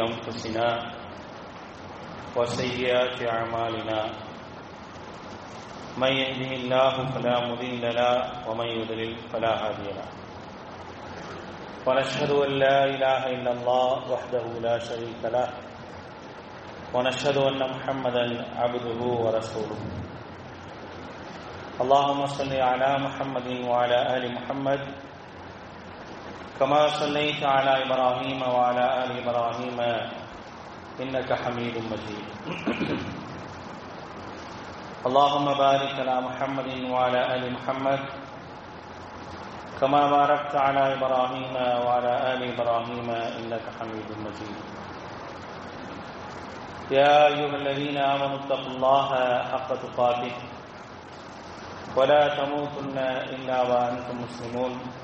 أنفسنا وسيئات أعمالنا. من يهده الله فلا مضل له ومن يضلل فلا هادي له. ونشهد أن لا إله إلا الله وحده لا شريك له. ونشهد أن محمدا عبده ورسوله. اللهم صل على محمد وعلى آل محمد كما صليت على إبراهيم وعلى آل إبراهيم إنك حميد مجيد. اللهم بارك على محمد وعلى آل محمد كما باركت على إبراهيم وعلى آل إبراهيم إنك حميد مجيد. يا أيها الذين آمنوا اتقوا الله حق تقاته ولا تموتن إلا وأنتم مسلمون.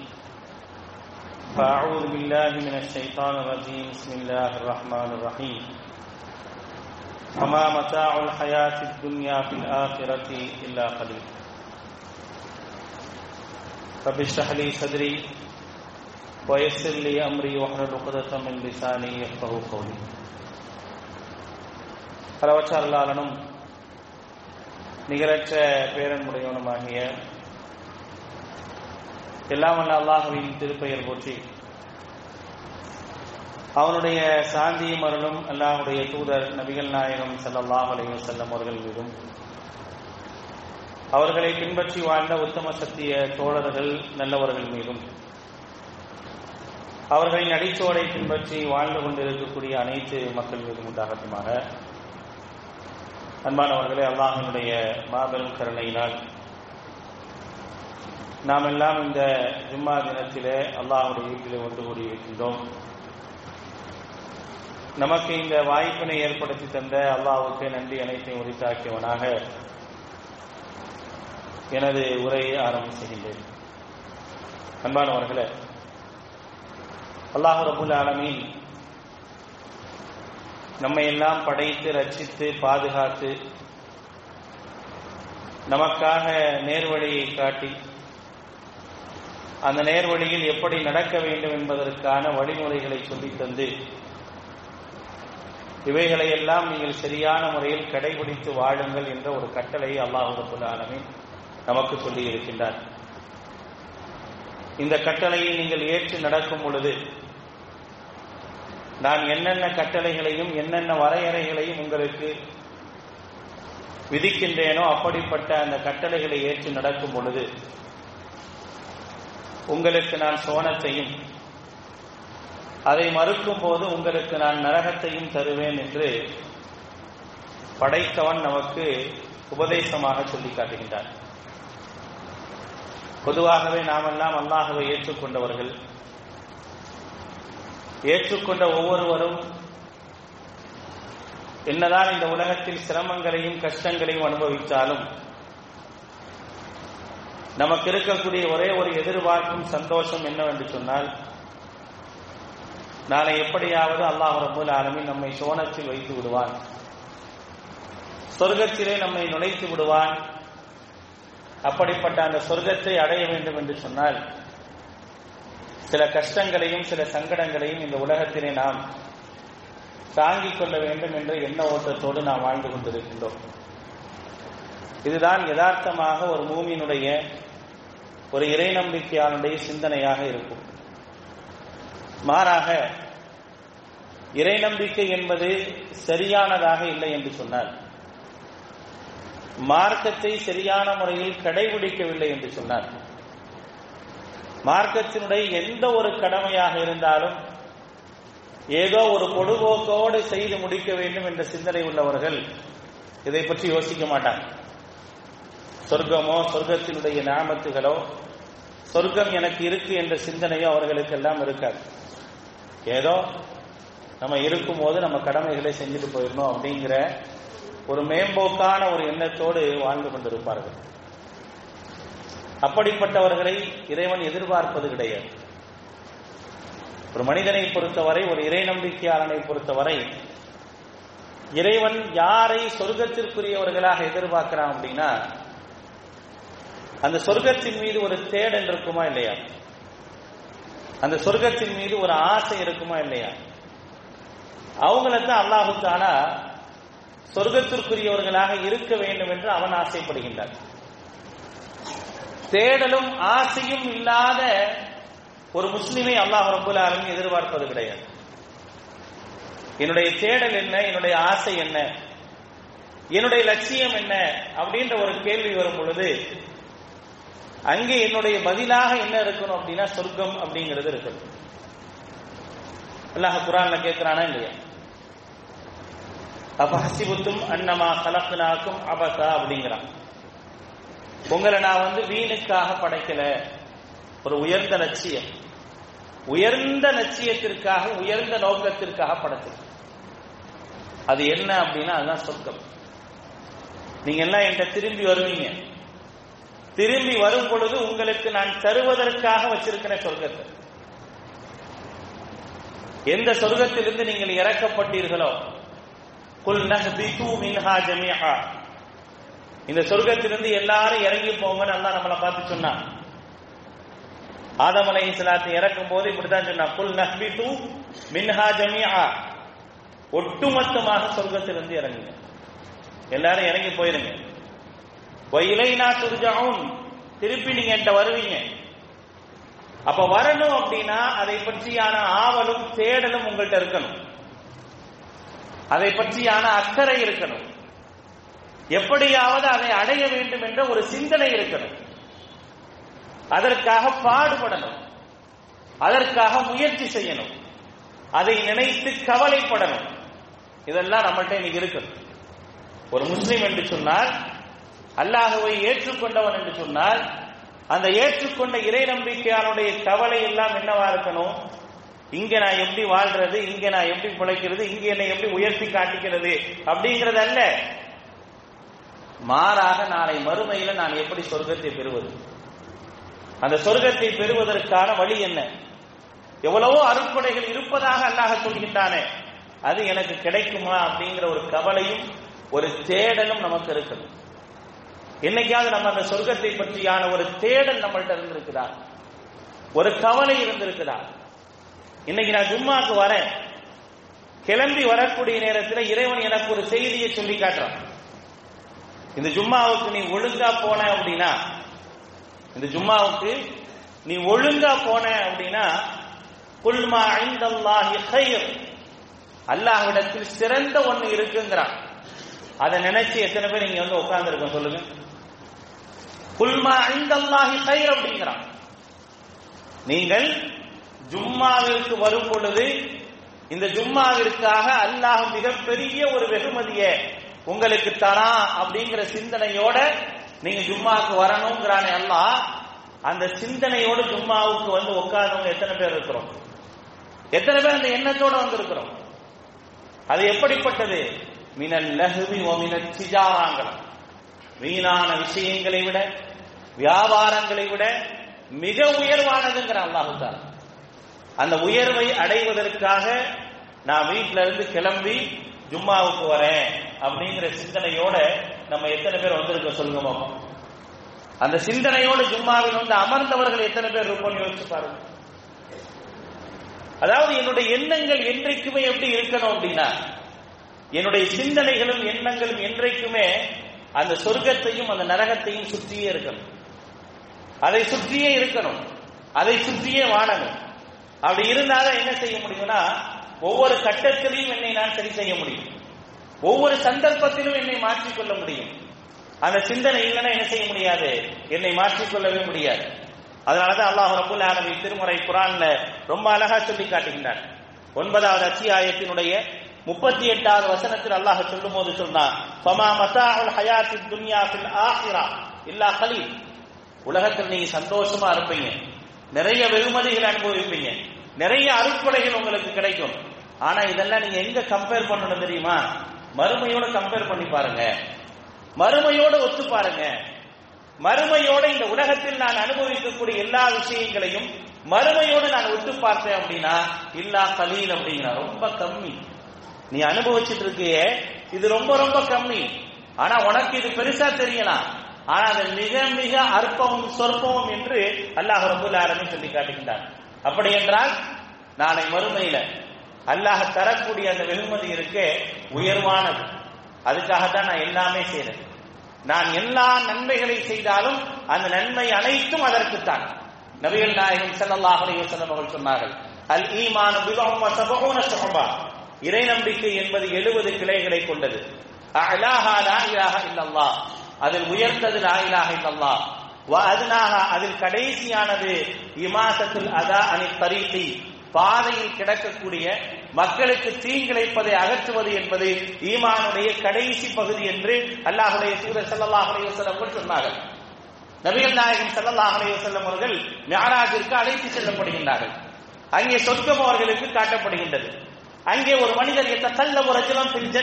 فأعوذ بالله من الشيطان الرجيم بسم الله الرحمن الرحيم فما متاع الحياة الدنيا في الآخرة إلا قليل رب اشرح لي صدري ويسر لي أمري واحلل عقدة من لساني يفقه قولي அளவற்ற அல்லாளனும் நிகரற்ற பேரன்முடையவனுமாகிய எல்லாம் வல்ல அல்லாஹுவின் திருப்பெயர் போற்றி. அவனுடைய சாந்தியும் அருளும் அல்லாஹுடைய தூதர் நபிகள் நாயகம் சல்லாஹ் அலையம் செல்லம் அவர்கள் மீதும். அவர்களை பின்பற்றி வாழ்ந்த உத்தம சத்திய தோழர்கள் நல்லவர்கள் மீதும். அவர்களின் அடிச்சோடை பின்பற்றி வாழ்ந்து கொண்டிருக்கக்கூடிய அனைத்து மக்கள் மீதும் உண்டாகட்டுமாக. அன்பானவர்களே அல்லாஹினுடைய மாபெரும் கருணையினால் நாம் எல்லாம் இந்த ஜும்மா தினத்திலே அல்லாஹுடைய வீட்டிலே ஒன்று கூடியிருக்கின்றோம் நமக்கு இந்த வாய்ப்பினை ஏற்படுத்தி தந்த அல்லாவுக்கு நன்றி அனைத்தையும் உரித்தாக்கியவனாக எனது உரையை ஆரம்பம் செய்கின்றேன் அன்பானவர்களே அல்லாஹு ரபுல் ஆலமீன் நம்மை எல்லாம் படைத்து ரட்சித்து பாதுகாத்து நமக்காக நேர்வழியை காட்டி அந்த நேர்வழியில் எப்படி நடக்க வேண்டும் என்பதற்கான வழிமுறைகளை சொல்லித் தந்து இவைகளை எல்லாம் நீங்கள் சரியான முறையில் கடைபிடித்து வாழுங்கள் என்ற ஒரு கட்டளையை அல்லாஹு ஆலமின் நமக்கு சொல்லி இருக்கின்றார். இந்த கட்டளையை நீங்கள் ஏற்று நடக்கும் பொழுது நான் என்னென்ன கட்டளைகளையும் என்னென்ன வரையறைகளையும் உங்களுக்கு விதிக்கின்றேனோ அப்படிப்பட்ட அந்த கட்டளைகளை ஏற்று நடக்கும் பொழுது உங்களுக்கு நான் சோனத்தையும் அதை மறுக்கும் போது உங்களுக்கு நான் நரகத்தையும் தருவேன் என்று படைத்தவன் நமக்கு உபதேசமாக சொல்லி காட்டுகின்றான். பொதுவாகவே நாமெல்லாம் அல்லாஹவை ஏற்றுக்கொண்டவர்கள். ஏற்றுக்கொண்ட ஒவ்வொருவரும் என்னதான் இந்த உலகத்தில் சிரமங்களையும் கஷ்டங்களையும் அனுபவித்தாலும் நமக்கு இருக்கக்கூடிய ஒரே ஒரு எதிர்பார்ப்பும் சந்தோஷம் என்னவென்று சொன்னால் நாளை எப்படியாவது அல்லாஹ் ரபுல் ஆலமின் நம்மை சோனத்தில் வைத்து விடுவான். சொர்க்கத்திலே நம்மை நுழைத்து விடுவான். அப்படிப்பட்ட அந்த சொர்க்கத்தை அடைய வேண்டும் என்று சொன்னால் சில கஷ்டங்களையும் சில சங்கடங்களையும் இந்த உலகத்திலே நாம் தாங்கிக் கொள்ள வேண்டும் என்ற எண்ண ஓட்டத்தோடு நாம் வாழ்ந்து கொண்டிருக்கின்றோம். இதுதான் யதார்த்தமாக ஒரு மூமியினுடைய ஒரு இறை நம்பிக்கையாளனுடைய சிந்தனையாக இருக்கும். மாறாக இறை நம்பிக்கை என்பது சரியானதாக இல்லை என்று சொன்னார் மார்க்கத்தை சரியான முறையில் கடைபிடிக்கவில்லை என்று சொன்னார் மார்க்கத்தினுடைய எந்த ஒரு கடமையாக இருந்தாலும் ஏதோ ஒரு பொடுபோக்கோடு செய்து முடிக்க வேண்டும் என்ற சிந்தனை உள்ளவர்கள் இதை பற்றி யோசிக்க மாட்டாங்க சொர்க்கமோ சொர்க்கத்தினுடைய நாமத்துகளோ சொர்க்கம் எனக்கு இருக்கு என்ற சிந்தனையோ அவர்களுக்கு எல்லாம் இருக்காது. ஏதோ நம்ம இருக்கும்போது நம்ம கடமைகளை செஞ்சுட்டு போயிடணும் அப்படிங்கிற ஒரு மேம்போக்கான ஒரு எண்ணத்தோடு வாழ்ந்து கொண்டிருப்பார்கள். அப்படிப்பட்டவர்களை இறைவன் எதிர்பார்ப்பது கிடையாது. ஒரு மனிதனை பொறுத்தவரை ஒரு இறை நம்பிக்கையாளனை பொறுத்தவரை இறைவன் யாரை சொர்க்கத்திற்குரியவர்களாக எதிர்பார்க்கிறான் அப்படின்னா அந்த சொர்க்கத்தின் மீது ஒரு தேடல் இருக்குமா இல்லையா? அந்த சொர்க்கத்தின் மீது ஒரு ஆசை இருக்குமா இல்லையா? அவங்கள தான் அல்லாஹு தானா சொர்க்கத்திற்குரியவர்களாக இருக்க வேண்டும் என்று அவன் ஆசைப்படுகின்றான். தேடலும் ஆசையும் இல்லாத ஒரு முஸ்லிமை அல்லாஹ் ரபுல் ஆலமின் எதிர்பார்ப்பது கிடையாது. என்னுடைய தேடல் என்ன? என்னுடைய ஆசை என்ன? என்னுடைய லட்சியம் என்ன? அப்படின்ற ஒரு கேள்வி வரும் பொழுது அங்கே என்னுடைய பதிலாக என்ன இருக்கணும் அப்படின்னா சொர்க்கம் அப்படிங்கிறது இருக்கணும். அல்லாஹ் குரான்ல கேட்கிறானா இல்லையா? அபஹசிபுத்தும் அன்னமா கலப்பினாக்கும் அபசா அப்படிங்கிறான். உங்களை நான் வந்து வீணுக்காக படைக்கல. ஒரு உயர்ந்த லட்சியம். உயர்ந்த லட்சியத்திற்காக உயர்ந்த நோக்கத்திற்காக படைச்சது. அது என்ன அப்படின்னா அதுதான் சொர்க்கம். நீங்க எல்லாம் என்கிட்ட திரும்பி வருவீங்க. திரும்பி வரும் பொழுது உங்களுக்கு நான் தருவதற்காக வச்சிருக்கிற சொர்க்கத்தை. எந்த சொர்க்கத்திலிருந்து நீங்கள் இறக்கப்பட்டீர்களோ குல் நஹ்பிது மின்ஹா ஜமீஹா. இந்த சொர்க்கத்திலிருந்து எல்லாரும் இறங்கி போங்கன்னு அல்லாஹ் நம்மளை பார்த்து சொன்னான். ஆதம் அலை இஸ்லாத்தை இறக்கும் போது இப்படிதான் சொன்னா குல் நஹ்பிது மின்ஹா ஜமீஹா. ஒட்டுமொத்தமாக சொர்க்கத்திலிருந்து இறங்குங்க. எல்லாரும் இறங்கி போயிருங்க. வயிலைனா துர்ஜாவும். திருப்பி நீங்க என்கிட்ட வருவீங்க. அப்ப வரணும் அப்படின்னா அதை பற்றியான ஆவலும் தேடலும் உங்கள்கிட்ட இருக்கணும். அதை பற்றியான அக்கறை இருக்கணும். எப்படியாவது அதை அடைய வேண்டும் என்ற ஒரு சிந்தனை இருக்கணும். அதற்காக பாடுபடணும். அதற்காக முயற்சி செய்யணும். அதை நினைத்து கவலைப்படணும். இதெல்லாம் நம்மள்கிட்ட இன்னைக்கு இருக்கணும். ஒரு முஸ்லீம் என்று சொன்னால் அல்லாஹுவை ஏற்றுக்கொண்டவன் என்று சொன்னால் அந்த ஏற்றுக்கொண்ட இறை நம்பிக்கையானுடைய கவலை எல்லாம் என்னவா இருக்கணும்? இங்க நான் எப்படி வாழ்றது? இங்க நான் எப்படி பிழைக்கிறது? இங்க என்னை எப்படி உயர்த்தி காட்டிக்கிறது? அப்படிங்கிறது அல்ல. மாறாக நாளை மறுமையில நான் எப்படி சொர்க்கத்தை பெறுவது? அந்த சொர்க்கத்தை பெறுவதற்கான வழி என்ன? எவ்வளவோ அருட்கொடைகள் இருப்பதாக அல்லாஹ் சொல்கின்றானே. அது எனக்கு கிடைக்குமா அப்படிங்கிற ஒரு கவலையும் ஒரு தேடலும் நமக்கு இருக்கணும். என்னைக்காவது நம்ம அந்த சொர்க்கத்தை பற்றியான ஒரு தேடல் நம்மள்கிட்ட இருந்திருக்குதா? ஒரு கவலை இருந்திருக்குதா? இன்னைக்கு நான் ஜும்மாக்கு வரேன். கிளம்பி வரக்கூடிய நேரத்தில் இறைவன் எனக்கு ஒரு செய்தியை சொல்லி காட்டுறான். இந்த ஜும்மாவுக்கு நீ ஒழுங்கா போன அப்படின்னா இந்த ஜும்மாவுக்கு நீ ஒழுங்கா போன அப்படின்னா குல்மா ஐந்தல்லாஹி ஹைர் அல்லாஹ்விடத்தில் சிறந்த ஒண்ணு இருக்குங்கிறான். அதை நினைச்சு எத்தனை பேர் இங்க வந்து உட்கார்ந்துருக்கோம் சொல்லுங்க. குல்மா ஐந்தல்லாஹி ஹைர் அப்படிங்கிறான் நீங்கள் ஜும்மாவிற்கு வரும் பொழுது இந்த ஜும்மாவிற்காக அல்லாஹ் மிகப்பெரிய ஒரு வெகுமதியை உங்களுக்கு தரா அப்படிங்கிற சிந்தனையோட நீங்க ஜும்மாவுக்கு வரணுங்கிறானே அல்லாஹ். அந்த சிந்தனையோடு ஜும்மாவுக்கு வந்து உட்கார்ந்தவங்க எத்தனை பேர் இருக்கிறோம்? எத்தனை பேர் அந்த எண்ணத்தோட வந்திருக்கிறோம்? அது எப்படிப்பட்டது? மினல் லஹுவி ஒமினல் சிஜாராங்கலம் வீணான விஷயங்களை விட வியாபாரங்களை விட மிக உயர்வானதுங்கிற அல்லாஹு தான் அந்த உயர்வை அடைவதற்காக நான் வீட்டில இருந்து கிளம்பி ஜும்மாவுக்கு வரேன் அப்படிங்கிற சிந்தனையோட நம்ம எத்தனை பேர் வந்திருக்க சொல்லுங்க அந்த சிந்தனையோடு ஜும்மாவில் வந்து அமர்ந்தவர்கள் எத்தனை பேர் இருப்போம்னு யோசிச்சு பாருங்க. அதாவது என்னுடைய எண்ணங்கள் என்றைக்குமே எப்படி இருக்கணும் அப்படின்னா என்னுடைய சிந்தனைகளும் எண்ணங்களும் என்றைக்குமே அந்த சொர்க்கத்தையும் அந்த நரகத்தையும் சுற்றியே இருக்கணும். அதை சுற்றியே இருக்கணும். அதை சுற்றியே வாழணும். அப்படி இருந்தாலும் என்ன செய்ய முடியும்னா ஒவ்வொரு கட்டத்திலையும் என்னை நான் சரி செய்ய முடியும். ஒவ்வொரு சந்தர்ப்பத்திலும் என்னை மாற்றிக்கொள்ள முடியும். அந்த சிந்தனை இல்லைன்னா என்ன செய்ய முடியாது? என்னை மாற்றிக்கொள்ளவே முடியாது. அதனாலதான் அல்லாஹ் ரபுல் ஆலமி திருமுறை குரான்ல ரொம்ப அழகா சொல்லி காட்டுகின்றார். ஒன்பதாவது அத்தியாயத்தினுடைய முப்பத்தி எட்டாவது வசனத்தில் அல்லாஹ் சொல்லும் போது சொன்னார் ஃபமா மத்தாஉல் ஹயாத்தி துன்யா ஃபில் ஆஹிரா. இல்லா கலீல். உலகத்தில் நீங்க சந்தோஷமா இருப்பீங்க. நிறைய வெகுமதிகள் அனுபவிப்பீங்க. நிறைய அறுப்படைகள் உங்களுக்கு கிடைக்கும். ஆனா இதெல்லாம் நீங்க எங்க கம்பேர் பண்ணணும் தெரியுமா? மறுமையோட கம்பேர் பண்ணி பாருங்க. மறுமையோட ஒத்து பாருங்க. மறுமையோட இந்த உலகத்தில் நான் அனுபவிக்கக்கூடிய எல்லா விஷயங்களையும் மறுமையோடு நான் ஒத்து பார்த்தேன் அப்படின்னா இல்லா கலீல் அப்படிங்கிற ரொம்ப கம்மி. நீ அனுபவிச்சுட்டு இருக்கியே இது ரொம்ப ரொம்ப கம்மி. ஆனா உனக்கு இது பெருசா தெரியலாம் ஆனா அது மிக மிக அற்பமும் சொற்பமும் என்று அல்லாஹ் ரபுல் லாரமே சொல்லி காட்டுகின்றார் அப்படி என்றால் நாளை மறுமையில அல்லாஹ் தரக்கூடிய அந்த வெகுமதி இருக்கே உயர்வானது. அதுக்காகத்தான் நான் எல்லாமே செய்யறேன் நான் எல்லா நன்மைகளை செய்தாலும் அந்த நன்மை அனைத்தும் அதற்குத்தான். நபிகள் நாயகம் செல்லல்லாஹ் அவர்கள் சொன்னார்கள் அல் ஈமான் பிதஹும் வஸபூன ஷுபா இறை நம்பிக்கை என்பது எழுபது கிளைகளை கொண்டது. அலாஹா லா இலாஹ இல்லல்லாஹ். அதில் உயர்ந்தது லா இலாஹ இல்லல்லாஹ். வ அதில் கடைசியானது இமாசத்துல் அதா அனி தரீகி. பாதையில் கிடக்கக்கூடிய மக்களுக்கு தீங்கிழைப்பதை அகற்றுவது என்பது ஈமானுடைய கடைசி பகுதி என்று அல்லாஹுடைய தூதர் ஸல்லல்லாஹு அலைஹி சொன்னார்கள். நபிகள் நாயகம் ஸல்லல்லாஹு அலைஹி அவர்கள் மிஅராஜிற்கு அழைத்து செல்லப்படுகின்றார்கள். அங்கே சொர்க்கம் அவர்களுக்கு காட்டப்படுகின்றது. அங்கே ஒரு மனிதர் எத்தல்ல ஒரு ரஜுலம் பின்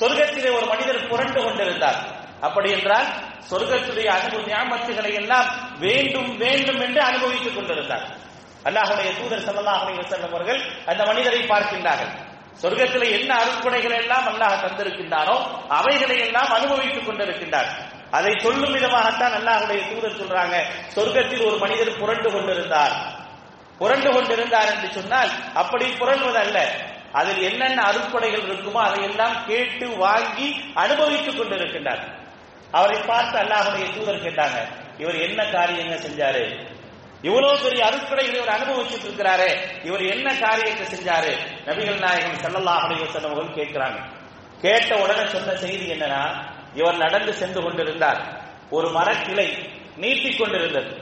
சொர்க்கத்திலே ஒரு மனிதர் புரண்டு கொண்டிருந்தார். அப்படி என்றால் சொர்க்கத்துடைய அனுபவ ஞாபகத்துகளை எல்லாம் வேண்டும் வேண்டும் என்று அனுபவித்துக் கொண்டிருந்தார். அல்லாஹுடைய தூதர் ஸல்லல்லாஹு செல்லும் அவர்கள் அந்த மனிதரை பார்க்கின்றார்கள். சொர்க்கத்தில் என்ன அருட்கொடைகள் எல்லாம் அல்லாஹ் தந்திருக்கின்றாரோ அவைகளை எல்லாம் அனுபவித்துக் கொண்டிருக்கின்றார். அதை சொல்லும் விதமாகத்தான் அல்லாஹுடைய தூதர் சொல்றாங்க. சொர்க்கத்தில் ஒரு மனிதர் புரண்டு கொண்டிருந்தார். புரண்டு கொண்டிருந்தார் என்று சொன்னால் அப்படி புரள்வதல்ல அதில் என்னென்ன அருட்கொடைகள் இருக்குமோ அதையெல்லாம் கேட்டு வாங்கி அனுபவித்துக் கொண்டிருக்கின்றார். அவரை பார்த்து அல்லாஹுடைய தூதர் கேட்டாங்க இவர் என்ன காரியங்க செஞ்சாரு? இவ்வளவு பெரிய அருட்கொடைகளை இவர் அனுபவிச்சுட்டு இருக்கிறாரு இவர் என்ன காரியத்தை செஞ்சாரு? நபிகள் நாயகம் செல்லல்லாஹுடைய சொன்னவர்கள் கேட்கிறாங்க. கேட்ட உடனே சொன்ன செய்தி என்னன்னா இவர் நடந்து சென்று கொண்டிருந்தார். ஒரு மரக்கிளை நீட்டிக் கொண்டிருந்தது.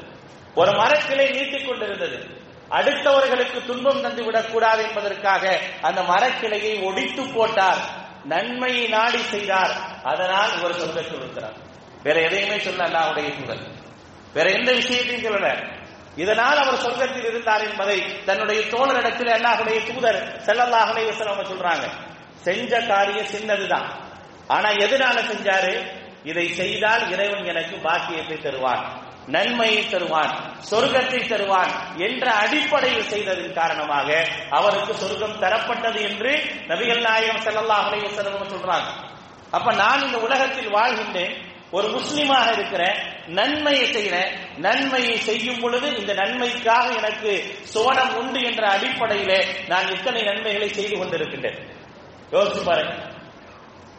ஒரு மரக்கிளை நீட்டிக் கொண்டிருந்தது. அடுத்தவர்களுக்கு துன்பம் தந்து விடக்கூடாது என்பதற்காக அந்த மரக்கிளையை ஒடித்து போட்டார். நன்மையை நாடி செய்தார். அதனால் இவர் சொர்க்கத்தில் இருக்கிறார் வேற எதையுமே சொல்ல அல்லாவுடைய சூழல் வேற எந்த விஷயத்தையும் சொல்லல. இதனால் அவர் சொர்க்கத்தில் இருந்தார் என்பதை தன்னுடைய தோழரிடத்தில் அல்லாஹுடைய தூதர் செல்லல்லாஹுடைய அலைஹி சொல்றாங்க. செஞ்ச காரியம் சின்னதுதான். ஆனா எதனால செஞ்சாரு? இதை செய்தால் இறைவன் எனக்கு பாக்கியத்தை தருவான். நன்மையை தருவான் சொர்க்கத்தை தருவான் என்ற அடிப்படையில் செய்ததன் காரணமாக அவருக்கு சொர்க்கம் தரப்பட்டது என்று நபிகள் நாயகம் செல்லல்லா அலைய வஸல்லம் சொல்றாங்க. அப்ப நான் இந்த உலகத்தில் வாழ்கின்றேன் ஒரு முஸ்லீமாக இருக்கிறேன் நன்மையை செய்கிறேன் நன்மையை செய்யும் பொழுது இந்த நன்மைக்காக எனக்கு சோனம் உண்டு என்ற அடிப்படையிலே நான் இத்தனை நன்மைகளை செய்து கொண்டிருக்கின்றேன். யோசிச்சு பாருங்க.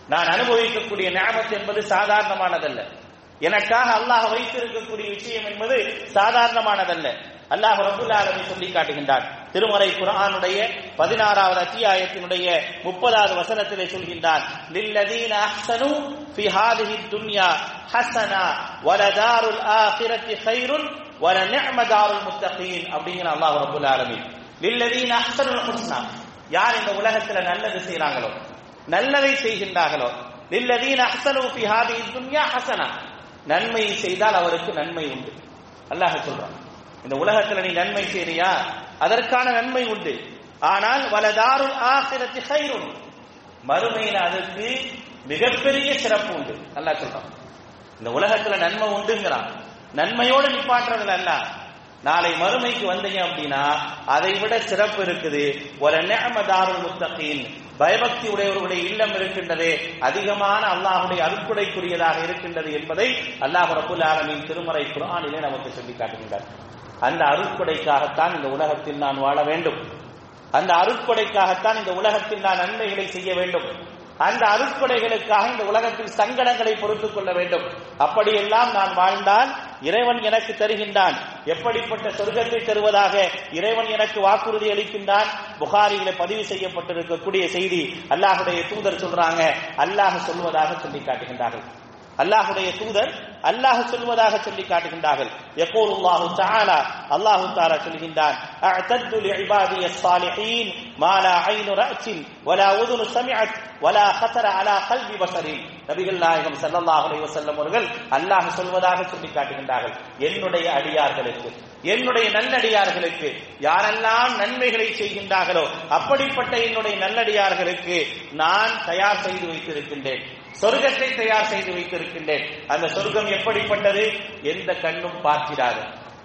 நான் அனுபவிக்கக்கூடிய ஞாபகம் என்பது சாதாரணமானதல்ல. எனக்காக அல்லாஹ் வைத்திருக்கக்கூடிய விஷயம் என்பது சாதாரணமானதல்ல. அல்லாஹ் ரபுல் ஆலமி சொல்லி காட்டுகின்றான். திருமறை குரானுடைய பதினாறாவது அத்தியாயத்தினுடைய முப்பதாவது வசனத்திலே சொல்கின்றான். லில்லதீன அஹ்சனு ஃபி ஹாதிஹி துன்யா ஹசனா வலதாருல் ஆஹிரத்தி ஹைருன் வலநிஅம தாருல் முத்தகீன் அப்படிங்கிற அல்லாஹ் ரபுல் ஆலமி. லில்லதீன அஹ்சனுல் ஹுஸ்னா யார் இந்த உலகத்துல நல்லது செய்கிறாங்களோ நல்லதை செய்கின்றார்களோ? லில்லதீன அஹ்சனு ஃபி ஹாதிஹி துன்யா ஹசனா நன்மையை செய்தால் அவருக்கு நன்மை உண்டு. அல்லாஹ் சொல்றான் இந்த உலகத்துல நீ நன்மை செய்றியா? அதற்கான நன்மை உண்டு. ஆனால் வலதாருள் ஆசிரத்தி ஹைரும் மறுமையில் அதற்கு மிகப்பெரிய சிறப்பு உண்டு. அல்லாஹ் சொல்றான் இந்த உலகத்துல நன்மை உண்டுங்கிறான். நன்மையோடு நிப்பாட்டுறதுல அல்ல நாளை மறுமைக்கு வந்தீங்க அப்படின்னா அதை விட சிறப்பு இருக்குது. ஒரு நேமதாருள் முத்தகின். பயபக்தி உடையவர்களுடைய இல்லம் இருக்கின்றதே. அதிகமான அல்லாஹுடைய அருட்குடைக்குரியதாக இருக்கின்றது என்பதை அல்லாஹ் ரபுல் ஆலமின் திருமறை குரானிலே நமக்கு சொல்லி காட்டுகின்றார். அந்த அருட்கொடைக்காகத்தான் இந்த உலகத்தில் நான் வாழ வேண்டும். அந்த அருட்கொடைக்காகத்தான் இந்த உலகத்தில் நான் நன்மைகளை செய்ய வேண்டும். அந்த அருட்கொடைகளுக்காக இந்த உலகத்தில் சங்கடங்களை பொறுத்துக் கொள்ள வேண்டும். அப்படியெல்லாம் நான் வாழ்ந்தால் இறைவன் எனக்கு தருகின்றான். எப்படிப்பட்ட சொர்க்கத்தை தருவதாக இறைவன் எனக்கு வாக்குறுதி அளிக்கின்றான்? புகாரியில பதிவு செய்யப்பட்டிருக்கக்கூடிய செய்தி அல்லாஹுடைய தூதர் சொல்றாங்க. அல்லாஹ் சொல்வதாக சொல்லி காட்டுகின்றார்கள் அல்லாஹுடைய தூதர் அல்லாஹ் சொல்வதாக சொல்லி காட்டுகின்றார்கள் يقول الله تعالى الله تعالى சொல்கின்றான் اعتدت لعبادي الصالحين ما لا عين رأت ولا اذن سمعت ولا خطر على قلب بشر நபிகள் நாயகம் ஸல்லல்லாஹு அலைஹி வஸல்லம் அவர்கள் அல்லாஹ் சொல்வதாக சொல்லி காட்டுகின்றார்கள் என்னுடைய அடியார்களுக்கு என்னுடைய நல்லடியார்களுக்கு யாரெல்லாம் நன்மைகளை செய்கின்றார்களோ அப்படிப்பட்ட என்னுடைய நல்லடியார்களுக்கு நான் தயார் செய்து வைத்திருக்கின்றேன் சொர்க்கத்தை தயார் செய்து வைத்திருக்கின்றேன். அந்த சொர்க்கம் எப்படிப்பட்டது? எந்த கண்ணும் பார்க்கிறாத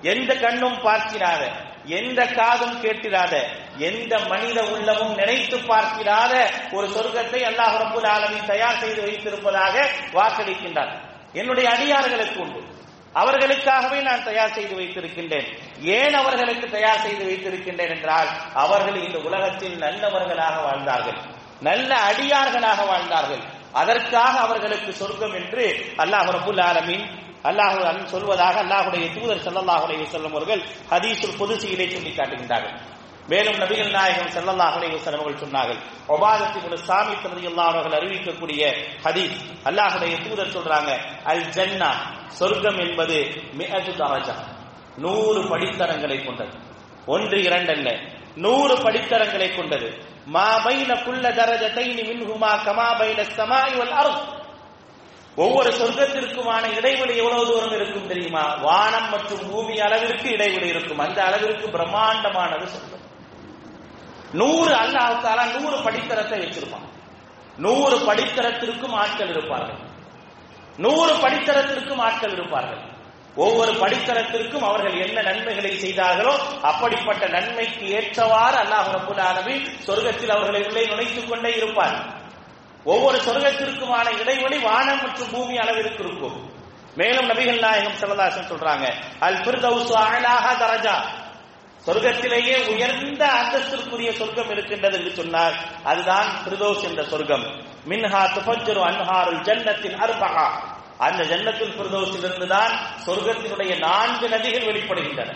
எந்த கண்ணும் பார்க்கிறாத எந்த காதும் கேட்டிராத. எந்த மனித உள்ளமும் நினைத்து பார்க்கிறாத ஒரு சொர்க்கத்தை அல்லாஹ் ரபுல் ஆலமி தயார் செய்து வைத்திருப்பதாக வாக்களிக்கின்றார். என்னுடைய அடியார்களுக்கு உண்டு. அவர்களுக்காகவே நான் தயார் செய்து வைத்திருக்கின்றேன். ஏன் அவர்களுக்கு தயார் செய்து வைத்திருக்கின்றேன் என்றால் அவர்கள் இந்த உலகத்தில் நல்லவர்களாக வாழ்ந்தார்கள். நல்ல அடியார்களாக வாழ்ந்தார்கள். அதற்காக அவர்களுக்கு சொர்க்கம் என்று அல்லாஹ் ரபுல் ஆலமீன் அல்லாஹ் சொல்வதாக அல்லாஹுடைய தூதர் செல்லல்லாஹுடைய செல்லும் வஸல்லம் அவர்கள் ஹதீஸுல் குதுசியிலே சொல்லி காட்டுகின்றார்கள். மேலும் நபிகள் நாயகம் செல்லல்லாஹுடைய அலைஹி அவர்கள் சொன்னார்கள் உபாதத் சாமி சாமித் ரலியல்லாஹு அவர்கள் அறிவிக்கக்கூடிய ஹதீஸ் அல்லாஹுடைய தூதர் சொல்றாங்க அல் ஜன்னா சொர்க்கம் என்பது மிஅது தரஜா நூறு படித்தரங்களை கொண்டது. ஒன்று இரண்டல்ல நூறு படித்தரங்களை கொண்டது. மா பைன குல்ல தரஜத்தைனி மின்ஹுமா கமா பைன ஸமாஇ வல் அர்த். ஒவ்வொரு சொர்க்கத்திற்குமான இடைவெளி எவ்வளவு தூரம் இருக்கும் தெரியுமா? வானம் மற்றும் பூமி அளவிற்கு இடைவெளி இருக்கும். அந்த அளவிற்கு பிரம்மாண்டமானது சொர்க்கம். நூறு அல்லாஹால நூறு படித்தரத்தை வச்சிருப்பான். நூறு படித்தரத்திற்கும் ஆட்கள் இருப்பார்கள். நூறு படித்தரத்திற்கும் ஆட்கள் இருப்பார்கள். ஒவ்வொரு படித்தளத்திற்கும் அவர்கள் என்ன நன்மைகளை செய்தார்களோ அப்படிப்பட்ட நன்மைக்கு ஏற்றவாறு அல்லாஹ் ரபுல் சொர்க்கத்தில் அவர்களை உள்ளே நுழைத்துக் கொண்டே இருப்பார். ஒவ்வொரு சொர்க்கத்திற்குமான இடைவெளி வானம் மற்றும் பூமி அளவிற்கு இருக்கும். மேலும் நபிகள் நாயகம் செல்லதாசன் சொல்றாங்க அல் பிர்தௌசு அழலாக தரஜா. சொர்க்கத்திலேயே உயர்ந்த அந்தஸ்திற்குரிய சொர்க்கம் இருக்கின்றது என்று சொன்னார். அதுதான் பிரதோஷ் என்ற சொர்க்கம். மின்ஹா துபஜரு அன்ஹாருல் ஜன்னத்தின் அர்பகா அந்த ஜன்னத்தில் பிரதோஷிலிருந்து தான் சொர்க்கத்தினுடைய நான்கு நதிகள் வெளிப்படுகின்றன.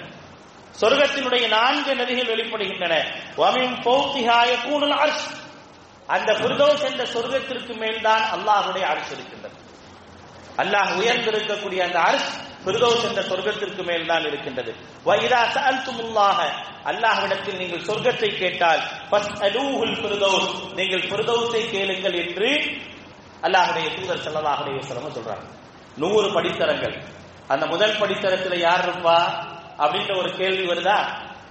சொர்க்கத்தினுடைய நான்கு நதிகள் வெளிப்படுகின்றன. அந்த பிரதோஷ் என்ற சொர்க்கத்திற்கு மேல்தான் அல்லாஹுடைய அரசு இருக்கின்றது. அல்லாஹ் உயர்ந்திருக்கக்கூடிய அந்த அரசு பிரதோஷ் என்ற சொர்க்கத்திற்கு மேல் தான் இருக்கின்றது வைரா சஅல்துமுல்லாஹ. அல்லாஹ்விடத்தில் நீங்கள் சொர்க்கத்தை கேட்டால் ஃபஸ்அலூஹுல் பிரதோஷ் நீங்கள் பிரதோஷை கேளுங்கள் என்று அல்லாஹ்வுடைய தூதர் ஸல்லல்லாஹு அலைஹி வஸல்லம் சொல்றாங்க நூறு படித்தரங்கள். அந்த முதல் படித்தரத்துல யார் இருப்பா? அப்படின்ற ஒரு கேள்வி வருதா?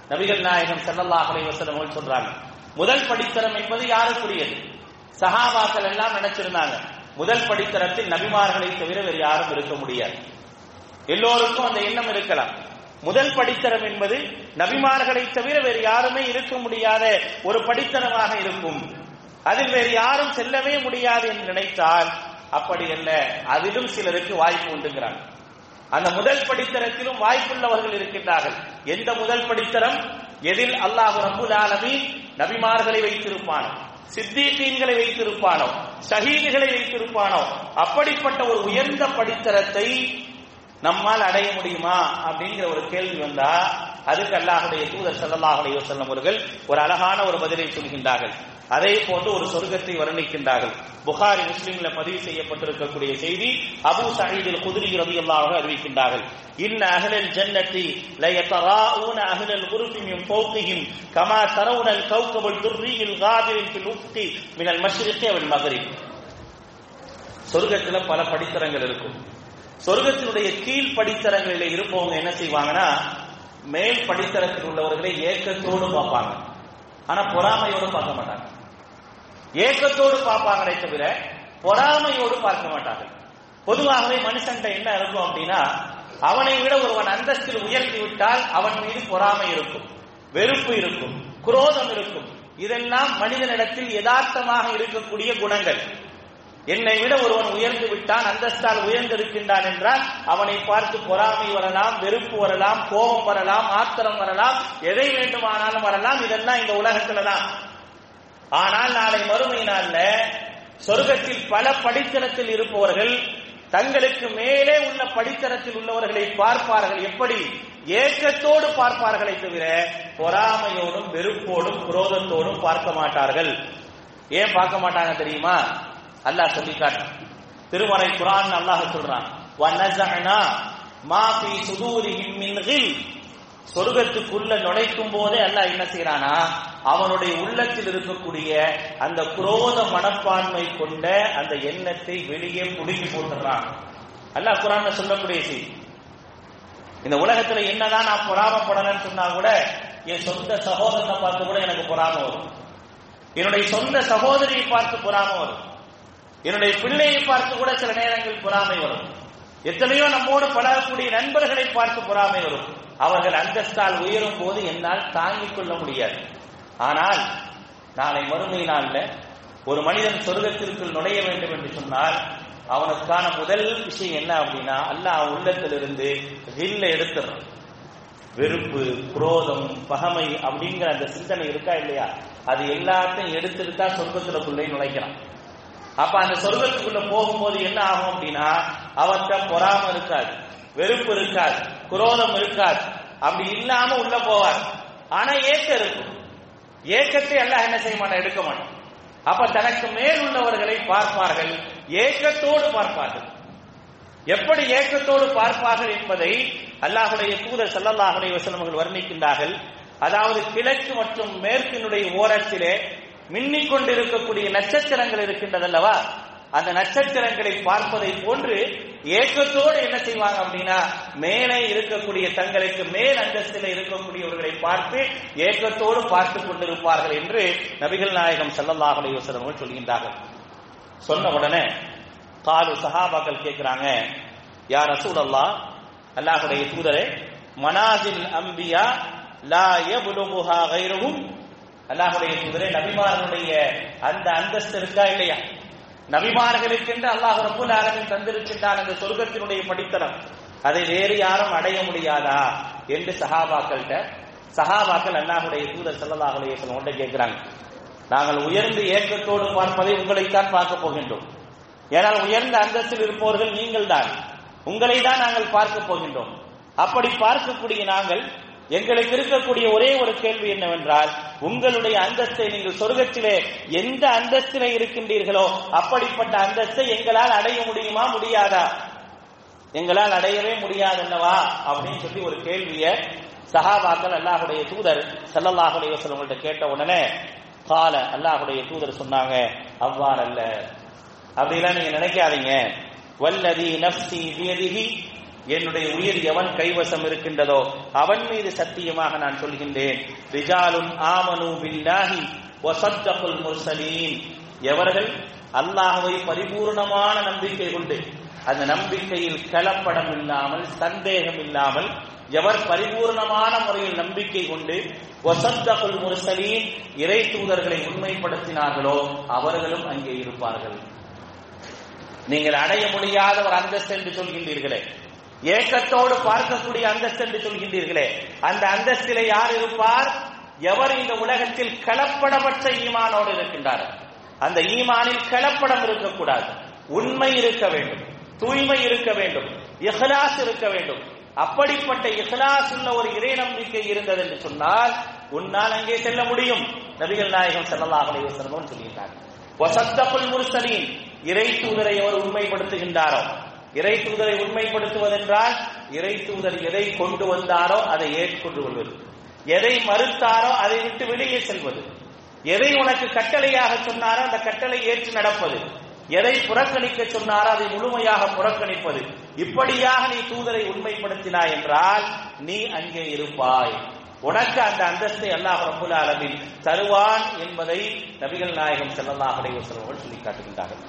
நபிகள் நாயகம் ஸல்லல்லாஹு அலைஹி சொல்றாங்க. முதல் படித்தரம் என்பது யாருக்குரியது? சஹாபாக்கள் எல்லாம் நினைச்சிருந்தாங்க. முதல் படித்தரத்தில் நபிமார்களை தவிர வேறு யாரும் இருக்க முடியாது. எல்லோருக்கும் அந்த எண்ணம் இருக்கலாம். முதல் படித்தரம் என்பது நபிமார்களை தவிர வேறு யாருமே இருக்க முடியாத ஒரு படித்தரமாக இருக்கும். அதில் வேறு யாரும் செல்லவே முடியாது என்று நினைத்தால் அப்படி அல்ல. அதிலும் சிலருக்கு வாய்ப்பு உண்டுங்கிறாங்க. அந்த முதல் படித்தரத்திலும் வாய்ப்புள்ளவர்கள் இருக்கின்றார்கள். எந்த முதல் படித்தரம்? எதில் அல்லாஹு ரபுல் ஆலமி நபிமார்களை வைத்திருப்பானோ? சித்தீக்கீன்களை வைத்திருப்பானோ? ஷஹீதுகளை வைத்திருப்பானோ? அப்படிப்பட்ட ஒரு உயர்ந்த படித்தரத்தை நம்மால் அடைய முடியுமா அப்படிங்கிற ஒரு கேள்வி வந்தா அதுக்கு அல்லாஹுடைய தூதர் ஸல்லல்லாஹு செல்லும் அவர்கள் ஒரு அழகான ஒரு பதிலை சொல்கின்றார்கள். அதே போன்று ஒரு சொர்க்கத்தை வர்ணிக்கின்றார்கள். புகாரி முஸ்லிம்ல பதிவு செய்யப்பட்டிருக்கக்கூடிய செய்தி அபு சயீதில் குதிரி ரதியல்லாக அறிவிக்கின்றார்கள். இன்ன அஹ்லல் ஜன்னத்தி ல யதராஊன அஹ்லல் குருஃபி மின் கமா தரவுன அல் துர்ரியில் காதிரின் ஃபில் உஃப்கி மினல் மஷ்ரிகி வல் மக்ரிப். சொர்க்கத்துல பல படித்தரங்கள் இருக்கும். சொர்க்கத்தினுடைய கீழ் படித்தரங்களில் இருப்பவங்க என்ன செய்வாங்கன்னா மேல் படித்தரத்தில் உள்ளவர்களை ஏக்கத்தோடு பார்ப்பாங்க. ஆனா பொறாமையோடு பார்க்க மாட்டாங்க. ஏக்கத்தோடு பார்ப்பாங்களே தவிர பொறாமையோடு பார்க்க மாட்டாங்க பொதுவாகவே மனுஷன்ட்ட என்ன இருக்கும் அப்படின்னா அவனை விட ஒருவன் அந்தஸ்தில் உயர்த்தி விட்டால் அவன் மீது பொறாமை இருக்கும் வெறுப்பு இருக்கும் குரோதம் இருக்கும். இதெல்லாம் மனிதனிடத்தில் யதார்த்தமாக இருக்கக்கூடிய குணங்கள். என்னை விட ஒருவன் உயர்ந்து விட்டான் அந்தஸ்தால் உயர்ந்திருக்கின்றான் என்றால் அவனை பார்த்து பொறாமை வரலாம் வெறுப்பு வரலாம் கோபம் வரலாம் ஆத்திரம் வரலாம் எதை வேண்டுமானாலும் வரலாம். இதெல்லாம் இந்த உலகத்துல தான். ஆனால் நாளை மறுமை நாள்ல சொர்க்கத்தில் பல படித்தளத்தில் இருப்பவர்கள் தங்களுக்கு மேலே உள்ள படித்தரத்தில் உள்ளவர்களை பார்ப்பார்கள். எப்படி? ஏக்கத்தோடு பார்ப்பார்களை தவிர பொறாமையோடும் வெறுப்போடும் குரோதத்தோடும் பார்க்க மாட்டார்கள். ஏன் பார்க்க மாட்டாங்க தெரியுமா? அல்லாஹ் சொல்லி காட்டுறான் திருமறை குரான் அல்லாஹ் சொல்றான். வனஸஅனா மா சுதூரிஹிம் மின் சொர்க்கத்துக்குள்ள நுழைக்கும் போதே அல்லாஹ் என்ன செய்யறானா அவனுடைய உள்ளத்தில் இருக்கக்கூடிய அந்த குரோத மனப்பான்மை கொண்ட அந்த எண்ணத்தை வெளியே புடுங்கி போட்டுறான். அல்லாஹ் குரான் சொல்லக்கூடிய செய்தி. இந்த உலகத்துல என்னதான் நான் பொறாமப்படலன்னு சொன்னா கூட என் சொந்த சகோதரனை பார்த்து கூட எனக்கு பொறாம வரும். என்னுடைய சொந்த சகோதரியை பார்த்து பொறாம வரும். என்னுடைய பிள்ளையை பார்த்து கூட சில நேரங்கள் பொறாமை வரும். எத்தனையோ நம்மோடு பழகக்கூடிய நண்பர்களை பார்த்து பொறாமை வரும். அவர்கள் அந்தஸ்தால் உயரும் போது என்னால் தாங்கிக் கொள்ள முடியாது. ஆனால் நாளை மறுமை நாள்ல ஒரு மனிதன் சொர்க்கத்திற்குள் நுழைய வேண்டும் என்று சொன்னால் அவனுக்கான முதல் விஷயம் என்ன அப்படின்னா அல்லாஹ் உள்ளத்திலிருந்து வில்ல எடுத்துறான் வெறுப்பு குரோதம் பகமை அப்படிங்கிற அந்த சிந்தனை இருக்கா இல்லையா? அது எல்லாத்தையும் எடுத்துட்டு தான் சொர்க்கத்துக்குள்ளே நுழைக்கிறான். அப்ப அந்த சொர்க்கத்துக்குள்ள போகும்போது என்ன ஆகும் அப்படின்னா அவர்கிட்ட பொறாம இருக்காது வெறுப்பு இருக்காது குரோதம் இருக்காது. அப்படி இல்லாம உள்ள போவார். ஆனா ஏக்கம் இருக்கும். ஏக்கத்தை எல்லாம் என்ன செய்ய மாட்டான்? எடுக்க மாட்டான். அப்ப தனக்கு மேல் உள்ளவர்களை பார்ப்பார்கள் ஏக்கத்தோடு பார்ப்பார்கள். எப்படி ஏக்கத்தோடு பார்ப்பார்கள் என்பதை அல்லாஹுடைய தூதர் சல்லல்லாஹுடைய வசனங்கள் வர்ணிக்கின்றார்கள். அதாவது கிழக்கு மற்றும் மேற்கினுடைய ஓரத்திலே மின்னிக் கொண்டிருக்கக்கூடிய நட்சத்திரங்கள் இருக்கின்றதல்லவா? அந்த நட்சத்திரங்களை பார்ப்பதை போன்று ஏக்கத்தோடு என்ன செய்வாங்க அப்படின்னா மேலே இருக்கக்கூடிய தங்களுக்கு மேல் அந்தஸ்தில் இருக்கக்கூடியவர்களை பார்த்து ஏக்கத்தோடு பார்த்து கொண்டிருப்பார்கள் என்று நபிகள் நாயகம் சல்லல்லாஹ் அலைவசரங்கள் சொல்கின்றார்கள். சொன்ன உடனே காலு சஹாபாக்கள் கேட்கிறாங்க யார் ரசூல் அல்லா அல்லாஹுடைய தூதரே மனாஜில் அம்பியா லா யபுலுஹா கைரவும் அல்லாஹுடைய தூதரே நபிமாரனுடைய அந்த அந்தஸ்து இருக்கா இல்லையா? நபிமார்களுக்கென்று அல்லாஹ் ரபுல் ஆலமின் தந்திருக்கின்றான் அந்த சொர்க்கத்தினுடைய படித்தனம் அதை வேறு யாரும் அடைய முடியாதா என்று சஹாபாக்கள்கிட்ட சஹாபாக்கள் அண்ணாவுடைய தூதர் சல்லல்லாஹ் அலைஹி ஒன்றை கேட்கிறாங்க. நாங்கள் உயர்ந்து ஏக்கத்தோடு பார்ப்பதை உங்களைத்தான் பார்க்க போகின்றோம். ஏனால் உயர்ந்த அந்தஸ்தில் இருப்பவர்கள் நீங்கள் தான் உங்களை தான் நாங்கள் பார்க்க போகின்றோம். அப்படி பார்க்கக்கூடிய நாங்கள் எங்களுக்கு இருக்கக்கூடிய ஒரே ஒரு கேள்வி என்னவென்றால் உங்களுடைய அந்தஸ்தை நீங்கள் சொர்க்கத்திலே எந்த அந்தஸ்திலே இருக்கின்றீர்களோ அப்படிப்பட்ட அந்தஸ்தை எங்களால் அடைய முடியுமா முடியாதா? எங்களால் அடையவே முடியாது அல்லவா? அப்படின்னு சொல்லி ஒரு கேள்விய சஹாபாக்கள் அல்லாஹுடைய தூதர் செல்லல்லாஹுடைய வசனங்கள்ட்ட கேட்ட உடனே கால அல்லாஹுடைய தூதர் சொன்னாங்க அவ்வாறு அல்ல அப்படிலாம் நீங்க நினைக்காதீங்க. வல்லதி நப்சி வியதிகி என்னுடைய உயிர் எவன் கைவசம் இருக்கின்றதோ அவன் மீது சத்தியமாக நான் சொல்கின்றேன். ரிஜாலுன் ஆமனு பில்லாஹி வசத்தகுல் முர்சலீன். எவர்கள் அல்லாஹ்வை பரிபூர்ணமான நம்பிக்கை கொண்டு அந்த நம்பிக்கையில் கலப்படம் இல்லாமல் சந்தேகம் இல்லாமல் எவர் பரிபூர்ணமான முறையில் நம்பிக்கை கொண்டு வசந்தகுல் முர்சலீன் இறை தூதர்களை உண்மைப்படுத்தினார்களோ அவர்களும் அங்கே இருப்பார்கள். நீங்கள் அடைய முடியாத ஒரு அந்தஸ்து என்று சொல்கின்றீர்களே. ஏக்கத்தோடு பார்க்கக்கூடிய அந்தஸ்து என்று சொல்கின்றீர்களே. அந்த அந்தஸ்திலே யார் இருப்பார்? எவர் இந்த உலகத்தில் கலப்படமற்ற ஈமானோடு இருக்கின்றார்? அந்த ஈமானில் கலப்படம் இருக்கக்கூடாது. உண்மை இருக்க வேண்டும். தூய்மை இருக்க வேண்டும். இஹ்லாஸ் இருக்க வேண்டும். அப்படிப்பட்ட இஹ்லாஸ் உள்ள ஒரு இறை நம்பிக்கை இருந்தது என்று சொன்னால் உன்னால் அங்கே செல்ல முடியும். நபிகள் நாயகம் செல்லலாம் அலைஹி சொல்கிறார் வசத்தகுல் முர்சலீன் இறை தூதரை அவர் உண்மைப்படுத்துகின்றாரோ? இறை தூதரை உண்மைப்படுத்துவதென்றால் இறை தூதர் எதை கொண்டு வந்தாரோ அதை ஏற்றுக்கொண்டு கொள்வது எதை மறுத்தாரோ அதை விட்டு வெளியே செல்வது. எதை உனக்கு கட்டளையாக சொன்னாரோ அந்த கட்டளை ஏற்று நடப்பது. எதை புறக்கணிக்க சொன்னாரோ அதை முழுமையாக புறக்கணிப்பது. இப்படியாக நீ தூதரை உண்மைப்படுத்தினாய் என்றால் நீ அங்கே இருப்பாய். உனக்கு அந்த அந்தஸ்தை அல்லாஹ் ரபுல் அளவில் தருவான் என்பதை நபிகள் நாயகம் செல்லல்லாஹ் அலைஹி சொல்லி காட்டுகின்றார்கள்.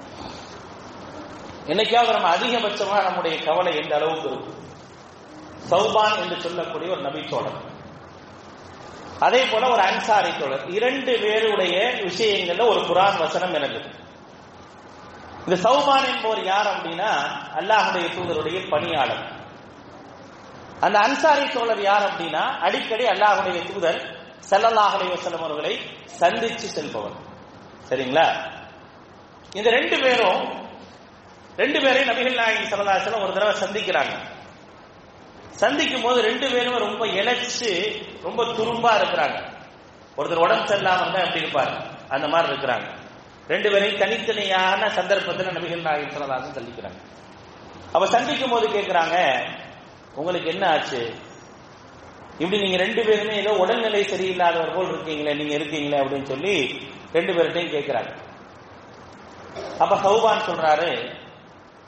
என்னைக்காவது நம்ம அதிகபட்சமாக நம்முடைய கவலை எந்த அளவுக்கு இருக்கும்? சௌபான் என்று சொல்லக்கூடிய ஒரு நபி தோழர் அதே போல ஒரு அன்சாரி தோழர். இரண்டு பேருடைய விஷயங்கள்ல ஒரு குரான் வசனம் எனக்கு இந்த சௌபான் என்பவர் யார் அப்படின்னா அல்லாஹுடைய தூதருடைய பணியாளர். அந்த அன்சாரி தோழர் யார் அப்படின்னா அடிக்கடி அல்லாஹுடைய தூதர் செல்லல்லாஹுடைய அலைஹி அவர்களை சந்திச்சு செல்பவர். சரிங்களா? இந்த ரெண்டு பேரும் ரெண்டு பேரையும் நபிகள் நாயகி சரதாசலம் ஒரு தடவை சந்திக்கிறாங்க. சந்திக்கும் போது ரெண்டு பேரும் ரொம்ப இழைச்சு ரொம்ப துரும்பா இருக்கிறாங்க. ஒருத்தர் உடம்பு சரியில்லாம இருந்தா எப்படி இருப்பாரு? அந்த மாதிரி இருக்கிறாங்க. ரெண்டு பேரையும் தனித்தனியான சந்தர்ப்பத்தில் நபிகள் நாயகி சரதாசன் சந்திக்கிறாங்க. அப்ப சந்திக்கும் போது கேட்கிறாங்க உங்களுக்கு என்ன ஆச்சு? இப்படி நீங்க ரெண்டு பேருமே ஏதோ உடல்நிலை சரியில்லாதவர் போல் இருக்கீங்களே நீங்க இருக்கீங்களே அப்படின்னு சொல்லி ரெண்டு பேர்கிட்டையும் கேட்கிறாங்க அப்ப சௌபான் சொல்றாரு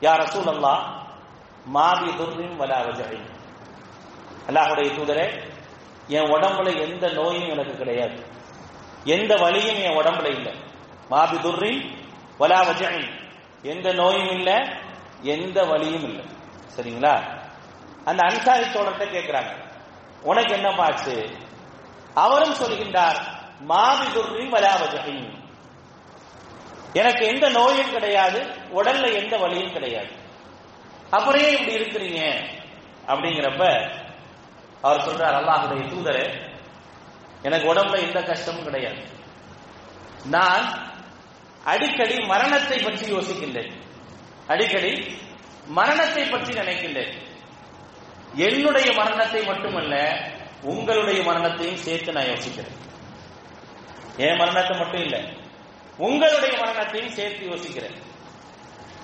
யார் ரசூல் அல்லா மாபி துர்ரின் வலாவஜை அல்லாஹுடைய தூதரே என் உடம்புல எந்த நோயும் எனக்கு கிடையாது. எந்த வலியும் என் உடம்புல இல்லை. மாபி துர்ரின் வலாவஜை எந்த நோயும் இல்லை எந்த வலியும் இல்லை. சரிங்களா? அந்த அன்சாரி சோழத்தை கேட்கிறாங்க உனக்கு என்ன பாச்சு அவரும் சொல்கின்றார் மாபி துர்ரின் வலாவஜை எனக்கு எந்த நோயும் கிடையாது உடல்ல எந்த வலியும் கிடையாது. அப்புறம் ஏன் இப்படி இருக்கிறீங்க அப்படிங்கிறப்ப அவர் சொல்றார் அல்லாஹுடைய தூதரே எனக்கு உடம்புல எந்த கஷ்டமும் கிடையாது. நான் அடிக்கடி மரணத்தை பற்றி யோசிக்கின்றேன். அடிக்கடி மரணத்தை பற்றி நினைக்கின்றேன். என்னுடைய மரணத்தை மட்டுமல்ல உங்களுடைய மரணத்தையும் சேர்த்து நான் யோசிக்கிறேன். என் மரணத்தை மட்டும் இல்லை உங்களுடைய மரணத்தையும் சேர்த்து யோசிக்கிறேன்.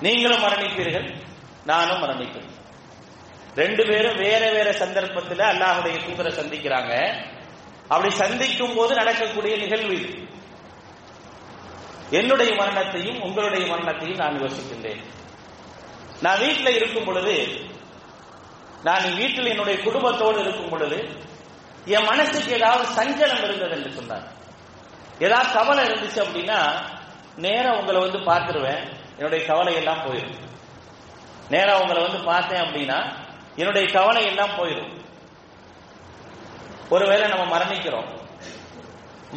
நீங்களும் மரணிப்பீர்கள் நானும் மரணிப்பேன். ரெண்டு பேரும் வேற வேற சந்தர்ப்பத்தில் அல்லாஹுடைய தூதரை சந்திக்கிறாங்க. அப்படி சந்திக்கும் போது நடக்கக்கூடிய நிகழ்வு இது. என்னுடைய மரணத்தையும் உங்களுடைய மரணத்தையும் நான் யோசிக்கின்றேன். நான் வீட்டில் இருக்கும் பொழுது நான் வீட்டில் என்னுடைய குடும்பத்தோடு இருக்கும் பொழுது என் மனசுக்கு ஏதாவது சஞ்சலம் இருந்தது என்று சொன்னார். ஏதாவது கவலை இருந்துச்சு அப்படின்னா நேரம் உங்களை வந்து பார்த்துருவேன். என்னுடைய கவலை எல்லாம் போயிடும் நேரம் உங்களை வந்து பார்த்தேன் அப்படின்னா என்னுடைய கவலை எல்லாம் போயிடும் ஒருவேளை நம்ம மரணிக்கிறோம்.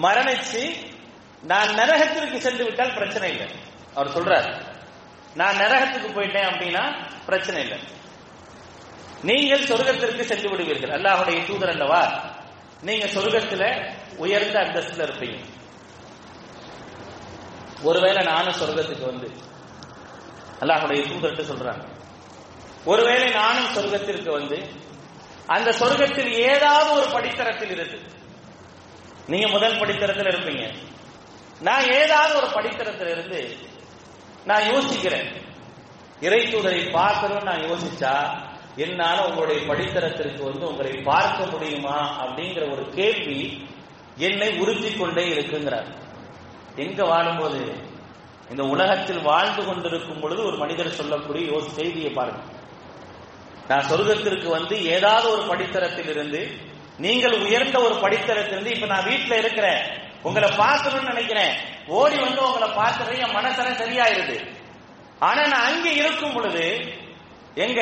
மரணிச்சு நான் நரகத்திற்கு சென்று விட்டால் பிரச்சனை இல்லை. அவர் சொல்றார் நான் நரகத்துக்கு போயிட்டேன் அப்படின்னா பிரச்சனை இல்லை. நீங்கள் சொர்க்கத்திற்கு சென்று விடுவீர்கள். அல்லாஹுடைய தூதர் அல்லவா? நீங்க சொர்க்கத்துல உயர்ந்த அந்தஸ்துல இருப்பீங்க. ஒருவேளை நானும் சொர்க்கத்துக்கு வந்து அல்லாஹுடைய தூதர்கிட்ட சொல்றாங்க. ஒருவேளை நானும் சொர்க்கத்திற்கு வந்து அந்த சொர்க்கத்தில் ஏதாவது ஒரு படித்தரத்தில் இருக்கு நீங்க முதல் படித்தரத்தில் இருப்பீங்க. நான் ஏதாவது ஒரு படித்தரத்தில் இருந்து நான் யோசிக்கிறேன். இறை தூதரை பார்க்கணும்னு நான் யோசிச்சா என்னால உங்களுடைய படித்தரத்திற்கு வந்து உங்களை பார்க்க முடியுமா அப்படிங்கிற ஒரு கேள்வி என்னை உறுத்தி கொண்டே இருக்குங்கிறார். எங்க வாழும்போது இந்த உலகத்தில் வாழ்ந்து கொண்டிருக்கும் பொழுது ஒரு மனிதர் சொல்லக்கூடிய ஒரு செய்தியை பாருங்க. நான் சொர்க்கத்திற்கு வந்து ஏதாவது ஒரு படித்தரத்தில் இருந்து நீங்கள் உயர்ந்த ஒரு படித்தரத்திலிருந்து இப்ப நான் வீட்டுல இருக்கிறேன் உங்களை பார்க்கணும்னு நினைக்கிறேன் ஓடி வந்து உங்களை பார்க்கறது என் மனசெல்லாம் சரியாயிருது ஆனா நான் அங்க இருக்கும் பொழுது எங்க?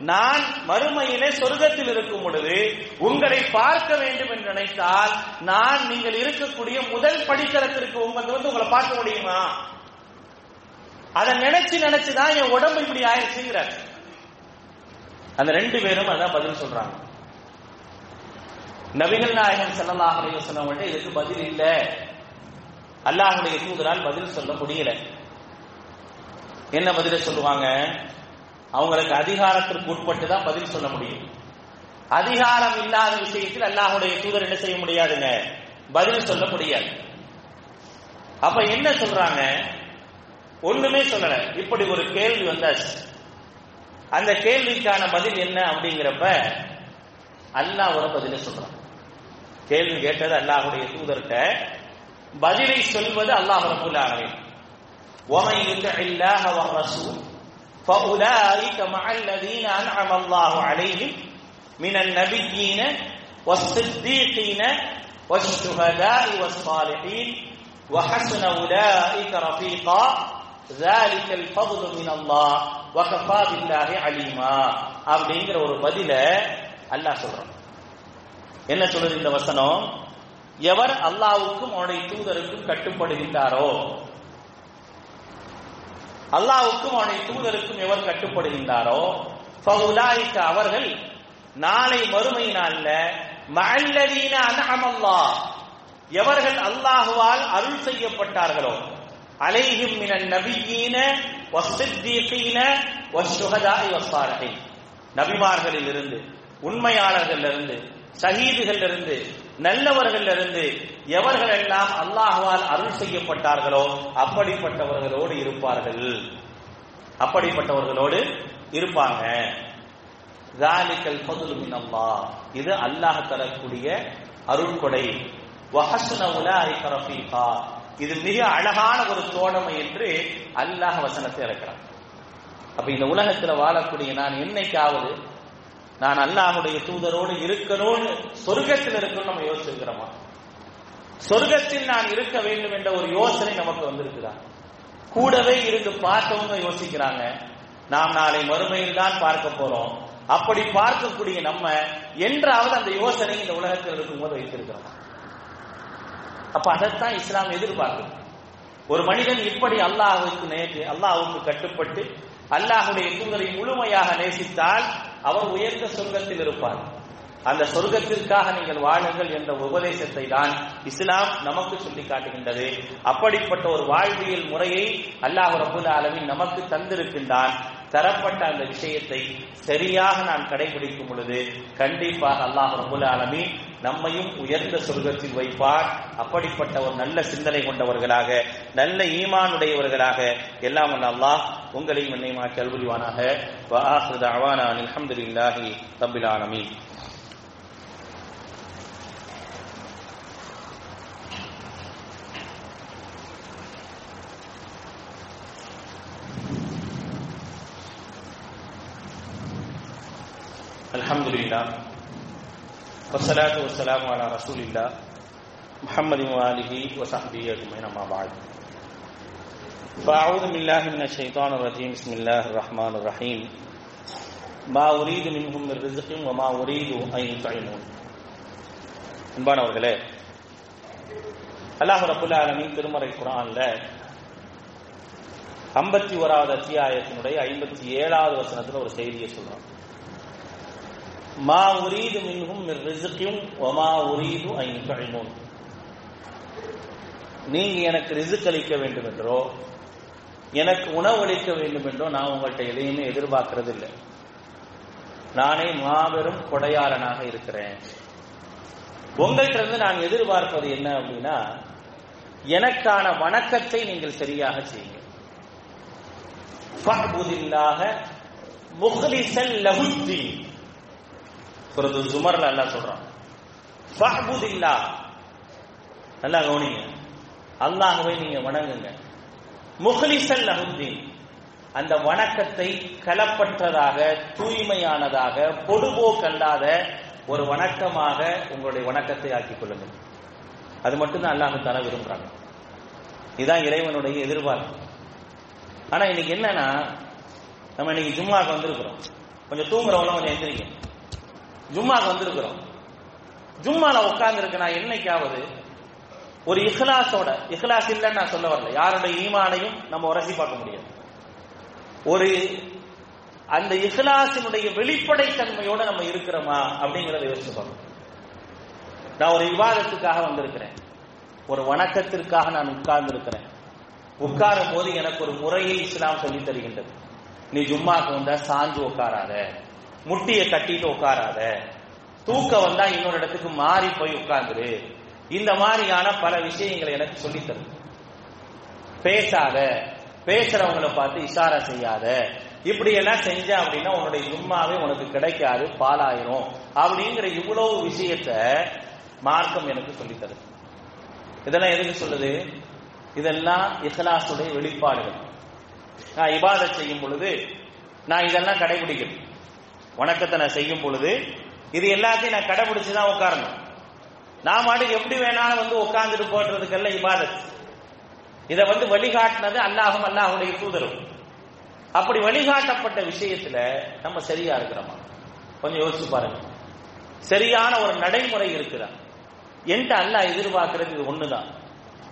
நான் மறுமையிலே சொர்க்கத்தில் இருக்கும் பொழுது உங்களை பார்க்க வேண்டும் என்று நினைத்தால் நான் நீங்கள் இருக்கக்கூடிய முதல் படித்தளத்திற்கு உங்க வந்து உங்களை பார்க்க முடியுமா? அதை நினைச்சு நினைச்சுதான் என் உடம்பு இப்படி ஆயிடுச்சுங்கிறார் அந்த ரெண்டு பேரும் அதான் பதில் சொல்றாங்க. நபிகள் நாயகன் ஸல்லல்லாஹு அலைஹி இதுக்கு பதில் இல்லை. அல்லாஹுடைய தூதரால் பதில் சொல்ல முடியல. என்ன பதில சொல்லுவாங்க? அவங்களுக்கு அதிகாரத்திற்கு உட்பட்டு தான் பதில் சொல்ல முடியும் அதிகாரம் இல்லாத விஷயத்தில் அல்லாஹ்வுடைய தூதர் என்ன செய்ய முடியாதுங்க பதில் சொல்ல முடியாது அப்ப என்ன சொல்றாங்க ஒண்ணுமே சொல்லல இப்படி ஒரு கேள்வி வந்தாச்சு அந்த கேள்விக்கான பதில் என்ன அப்படிங்கிறப்ப அல்லாஹ் ஒரு பதில சொல்றான் கேள்வி கேட்டது அல்லாஹுடைய தூதர்கிட்ட பதிலை சொல்வது அல்லாஹ் ரபுல் ஆலமீன் ومن يطع الله والرسول فأولئك مع الذين أنعم الله عليهم من النبيين والصديقين والشهداء والصالحين وحسن أولئك رفيقا ذلك الفضل من الله وكفى بالله عليما அப்படிங்கிற ஒரு பதில அல்லாஹ் சொல்றான் என்ன சொல்றது இந்த வசனம் எவர் அல்லாவுக்கும் அவனுடைய தூதருக்கும் கட்டுப்படுகின்றாரோ அல்லாவுக்கும் அவனுடைய தூதருக்கும் எவர் கட்டுப்படுகின்றாரோ? ஃபவுலாய்க்க அவர்கள் நாளை மறுமை நாள்ல மல்லதீன எவர்கள் அல்லாஹுவால் அருள் செய்யப்பட்டார்களோ? அலைஹிம் மினன் நபியீன வஸ்ஸித்தீகீன வஷ்ஷுஹதாஇ வஸ்ஸாலிஹீன். நபிமார்களில் இருந்து உண்மையாளர்கள் நல்லவர்களிலிருந்து இருந்து எவர்கள் எல்லாம் அருள் செய்யப்பட்டார்களோ அப்படிப்பட்டவர்களோடு இருப்பார்கள். அப்படிப்பட்டவர்களோடு இருப்பாங்க. ஜாலிக்கல் ஃபதுலு இது அல்லாஹ் தரக்கூடிய அருள்கொடை. வஹஸ்ன இது மிக அழகான ஒரு தோழமை என்று அல்லாஹ் வசனத்தை இறக்கிறான். அப்ப இந்த உலகத்துல வாழக்கூடிய நான் என்னைக்காவது நான் அல்லாஹுடைய தூதரோடு இருக்கணும்னு சொர்க்கத்தில் இருக்கணும்னு நம்ம யோசிச்சிருக்கிறோமா? சொர்க்கத்தில் நான் இருக்க வேண்டும் என்ற ஒரு யோசனை நமக்கு வந்திருக்குதா? கூடவே இருந்து பார்த்தவங்க யோசிக்கிறாங்க. நாம் நாளை மறுமையில் தான் பார்க்க போறோம். அப்படி பார்க்கக்கூடிய நம்ம என்றாவது அந்த யோசனை இந்த உலகத்தில் இருக்கும்போது வைத்திருக்கிறோம்? அப்ப அதைத்தான் இஸ்லாம் எதிர்பார்க்குது. ஒரு மனிதன் இப்படி அல்லாஹுக்கு நேற்று அல்லாஹுக்கு கட்டுப்பட்டு அல்லாஹுடைய தூதரை முழுமையாக நேசித்தால் அவர் உயர்ந்த சொர்க்கத்தில் இருப்பார். அந்த சொர்க்கத்திற்காக நீங்கள் வாழுங்கள் என்ற உபதேசத்தை தான் இஸ்லாம் நமக்கு சொல்லி காட்டுகின்றது. அப்படிப்பட்ட ஒரு வாழ்வியல் முறையை அல்லாஹ் ரபுல் ஆலமின் நமக்கு தந்திருக்கின்றான். தரப்பட்ட அந்த விஷயத்தை சரியாக நான் கடைபிடிக்கும் பொழுது கண்டிப்பாக அல்லாஹ் ரபுல் ஆலமின் நம்மையும் உயர்ந்த சொர்க்கத்தில் வைப்பார். அப்படிப்பட்ட ஒரு நல்ல சிந்தனை கொண்டவர்களாக நல்ல ஈமானுடையவர்களாக எல்லாம் அல்லாஹ் உங்களையும் என்னை மாற்றி அல்புரிவானாக அலமதுல்லாஹி தம்பிலானமி والصلاة والسلام على رسول الله محمد وآله وصحبه أجمعين أما بعد فأعوذ بالله من الشيطان الرجيم بسم الله الرحمن الرحيم ما أريد منهم من رزق وما أريد أن يطعمون அன்பானவர்களே அல்லாஹ் ரபுல் ஆலமீன் திருமறை குரான்ல ஐம்பத்தி ஓராவது அத்தியாயத்தினுடைய ஐம்பத்தி ஏழாவது வசனத்துல ஒரு செய்தியை சொல்றான் மா உரீது மின்ஹும் மிர் ரிசுக்கும் ஒமா உரீது ஐன் நீங்க எனக்கு ரிசுக் அளிக்க வேண்டும் என்றோ எனக்கு உணவளிக்க வேண்டும் என்றோ நான் உங்கள்கிட்ட எதையுமே எதிர்பார்க்கறது இல்லை நானே மாபெரும் கொடையாளனாக இருக்கிறேன். உங்கள்கிட்ட இருந்து நான் எதிர்பார்ப்பது என்ன அப்படின்னா எனக்கான வணக்கத்தை நீங்கள் சரியாக செய்யுங்க முகலிசல் லகுத்தீன் சுரத்து சுமர்ல அல்லா சொல்றான். ஃபஅ்புதில்லா. நல்லா கவனிங்க. அல்லாஹ்வை நீங்க வணங்குங்க. முஹ்லிசல் லஹுத்தீன். அந்த வணக்கத்தை கலப்பற்றதாக தூய்மையானதாக பொடுபோக்கல்லாத ஒரு வணக்கமாக உங்களுடைய வணக்கத்தை ஆக்கிக் கொள்ளுங்கள். அது மட்டும்தான் அல்லாஹு தர விரும்புறாங்க. இதுதான் இறைவனுடைய எதிர்பார்ப்பு. ஆனா இன்னைக்கு என்னன்னா நம்ம இன்னைக்கு ஜும்மாக்கு வந்திருக்கிறோம். கொஞ்சம் தூங்குறவங்க கொஞ்சம் எந்திரிங்க. ஜும்மாக்கு வந்திருக்கிறோம். ஜும்மால உட்கார்ந்து நான் என்னைக்காவது ஒரு இஹ்லாஸோட இஹ்லாஸ் இல்லைன்னு நான் சொல்ல வரல. யாருடைய ஈமானையும் நம்ம உரசி பார்க்க முடியாது. ஒரு அந்த இஹ்லாசினுடைய வெளிப்படைத்தன்மையோட நம்ம இருக்கிறோமா அப்படிங்கறத யோசிச்சு பார்க்கணும். நான் ஒரு விவாதத்துக்காக வந்திருக்கிறேன். ஒரு வணக்கத்திற்காக நான் உட்கார்ந்து இருக்கிறேன் உட்காரும் போது எனக்கு ஒரு முறையை இஸ்லாம் சொல்லி தருகின்றது. நீ ஜும்மாக்கு வந்தா சாஞ்சு உட்காராத. முட்டிய கட்டிட்டு உட்காராத. தூக்கம் வந்தா இன்னொரு இடத்துக்கு மாறி போய் உட்கார்ந்துரு. இந்த மாதிரியான பல விஷயங்களை எனக்கு சொல்லி தரும் பேசாத. பேசுறவங்களை பார்த்து இஷாரா செய்யாத. இப்படி எல்லாம் செஞ்ச அப்படின்னா உன்னுடைய ஜும்மாவே உனக்கு கிடைக்காது பாலாயிரும் அப்படிங்கிற இவ்வளவு விஷயத்த மார்க்கம் எனக்கு சொல்லி தருது இதெல்லாம் எதுக்கு சொல்லுது? இதெல்லாம் இஹ்லாசுடைய வெளிப்பாடுகள். நான் இபாதத் செய்யும் பொழுது நான் இதெல்லாம் கடைபிடிக்கணும். வணக்கத்தை நான் செய்யும் பொழுது இது எல்லாத்தையும் நான் கடைபிடிச்சு தான் உட்காரணும். நான் மாட்டுக்கு எப்படி வேணாலும் வந்து உட்கார்ந்துட்டு போடுறதுக்கெல்லாம் இபாதத். இதை வந்து வழிகாட்டினது அல்லாஹும் அல்லாஹுடைய தூதரும். அப்படி வழிகாட்டப்பட்ட விஷயத்துல நம்ம சரியா இருக்கிறோமா? கொஞ்சம் யோசிச்சு பாருங்க. சரியான ஒரு நடைமுறை இருக்குதா? என்கிட்ட அல்லாஹ் எதிர்பார்க்கறது இது ஒண்ணுதான்.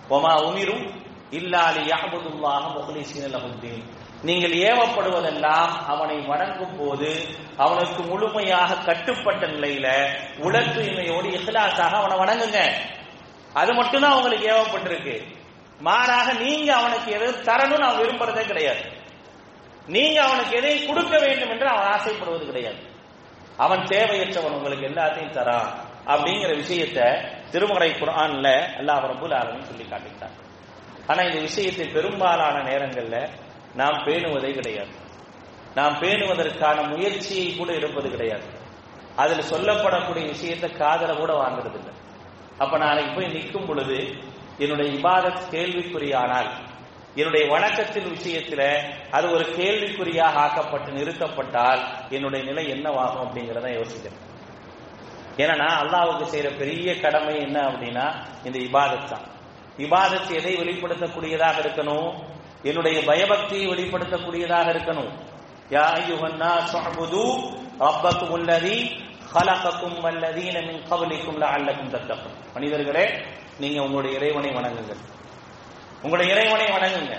ஒமா உமிரும் இல்லாலி யாபுதுல்லாஹ முஹ்லிசீன லஹுத்தீன் நீங்கள் ஏவப்படுவதெல்லாம் அவனை வணங்கும் போது அவனுக்கு முழுமையாக கட்டுப்பட்ட நிலையில உடல் தூய்மையோடு இஹ்லாஸாக அவனை வணங்குங்க. அது மட்டும்தான் அவங்களுக்கு ஏவப்பட்டிருக்கு. மாறாக நீங்க அவனுக்கு எது தரணும்னு அவன் விரும்புறதே கிடையாது. நீங்க அவனுக்கு எதையும் கொடுக்க வேண்டும் என்று அவன் ஆசைப்படுவது கிடையாது. அவன் தேவையற்றவன் உங்களுக்கு எல்லாத்தையும் தரான் அப்படிங்கிற விஷயத்த திருமறை குரான்ல அல்லாஹ் ரபுல் ஆலமின் சொல்லி காட்டிட்டான் ஆனா இந்த விஷயத்தை பெரும்பாலான நேரங்கள்ல நாம் பேணுவதே கிடையாது. நாம் பேணுவதற்கான முயற்சியை கூட எடுப்பது கிடையாது. அதில் சொல்லப்படக்கூடிய விஷயத்தை காதல கூட வாங்குறது இல்லை அப்ப நாளைக்கு போய் நிற்கும் பொழுது என்னுடைய இபாதத் கேள்விக்குறியானால் என்னுடைய வணக்கத்தின் விஷயத்துல அது ஒரு கேள்விக்குறியாக ஆக்கப்பட்டு நிறுத்தப்பட்டால் என்னுடைய நிலை என்னவாகும் அப்படிங்கிறத யோசிக்கிறேன். ஏன்னா அல்லாவுக்கு செய்யற பெரிய கடமை என்ன அப்படின்னா இந்த இபாதத் தான். இபாதத் எதை வெளிப்படுத்தக்கூடியதாக இருக்கணும்? என்னுடைய பயபக்தியை வெளிப்படுத்தக்கூடியதாக இருக்கணும். யா ஐயுஹன்னா சுஅபுது ரப்பக்கும் உள்ளதி ஹலகக்கும் வல்லதீன மின் கபலிக்கும் லஅல்லக்கும் தத்தக்கும். மனிதர்களே நீங்க உங்களுடைய இறைவனை வணங்குங்கள். உங்களுடைய இறைவனை வணங்குங்க.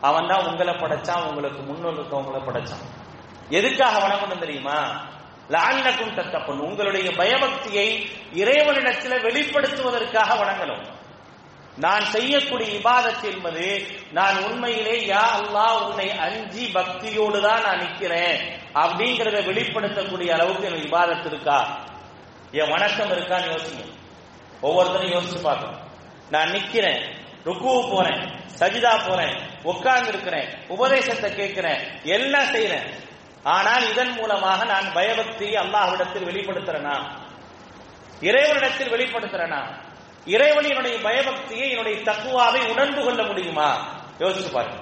அவன் தான் உங்களை படைச்சான் உங்களுக்கு முன்னோருக்கவங்களை படைச்சான். எதுக்காக வணங்கணும் தெரியுமா? லால்லக்கும் தத்தப்பன் உங்களுடைய பயபக்தியை இறைவனிடத்தில் வெளிப்படுத்துவதற்காக வணங்கணும். நான் செய்யக்கூடிய இபாதத் என்பது நான் உண்மையிலே யா அல்லாஹ் உன்னை அஞ்சி பக்தியோடு தான் நான் நிக்கிறேன் அப்படிங்கிறத வெளிப்படுத்தக்கூடிய அளவுக்கு எனக்கு இபாதத் இருக்கா? என் வணக்கம் இருக்கான்னு யோசிங்க. ஒவ்வொருத்தரும் யோசிச்சு பார்க்கணும். நான் நிக்கிறேன் ருக்கு போறேன் சஜிதா போறேன் உட்கார்ந்து இருக்கிறேன் உபதேசத்தை கேட்கிறேன் எல்லாம் செய்யறேன் ஆனால் இதன் மூலமாக நான் பயபக்தி அல்லாஹ்விடத்தில் வெளிப்படுத்துறேனா? இறைவனிடத்தில் வெளிப்படுத்துறேனா? இறைவனினுடைய பயபக்தியை என்னுடைய தக்குவாவை உணர்ந்து கொள்ள முடியுமா? யோசிச்சு பாருங்க.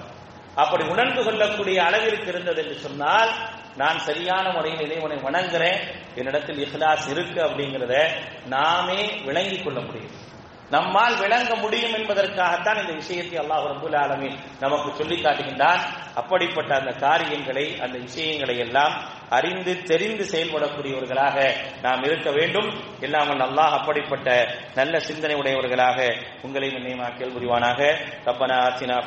அப்படி உணர்ந்து கொள்ளக்கூடிய அளவிற்கு இருந்தது என்று சொன்னால் நான் சரியான முறையில் இறைவனை வணங்குறேன் என்னிடத்தில் இஹ்லாஸ் இருக்கு அப்படிங்கிறத நாமே விளங்கிக் கொள்ள முடியும். நம்மால் விளங்க முடியும் என்பதற்காகத்தான் இந்த விஷயத்தை அல்லாஹ் ரபுல் ஆலமீன் நமக்கு சொல்லி காட்டுகின்றான். அப்படிப்பட்ட அந்த காரியங்களை அந்த விஷயங்களை எல்லாம் அறிந்து தெரிந்து செயல்படக்கூடியவர்களாக நாம் இருக்க வேண்டும். இல்லாமல் அல்லாஹ் அப்படிப்பட்ட நல்ல சிந்தனை உடையவர்களாக உங்களை நினைவாக்கியல் புரிவானாக. ரப்பனா ஆத்தினா